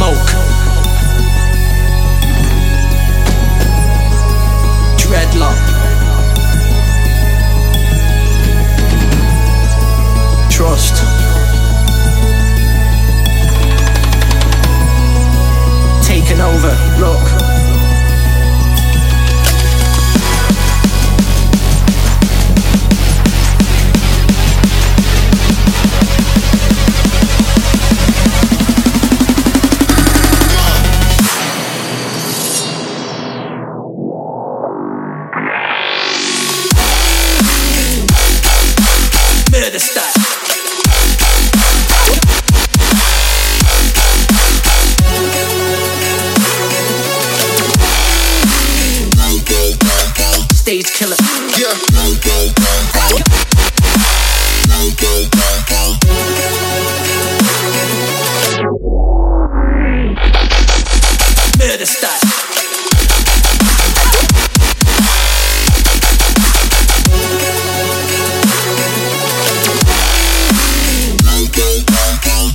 smoke. Dreadlock. Trust. Taken over. Look. Stage killer. Yeah. Murder style.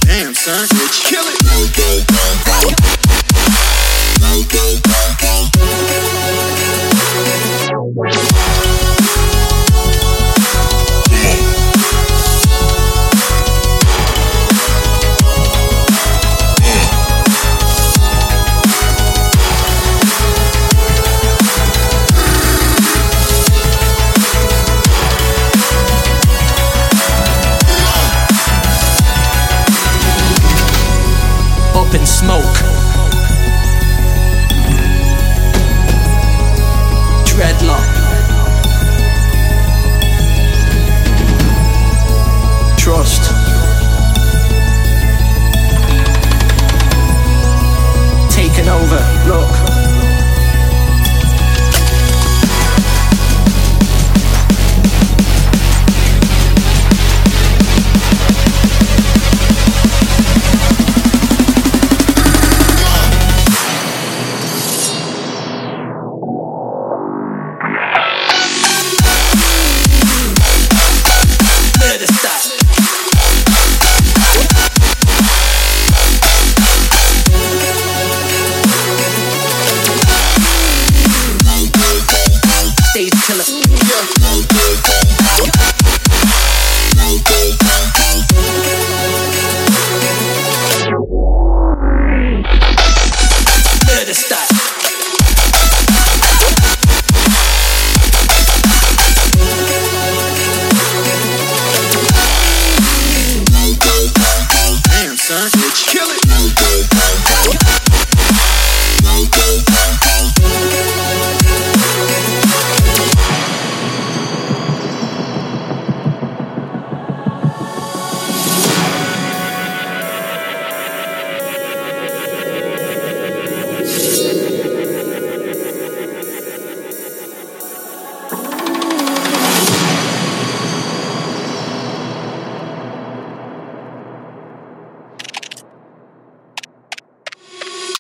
Damn, son. smoke. Dreadlock. Trust.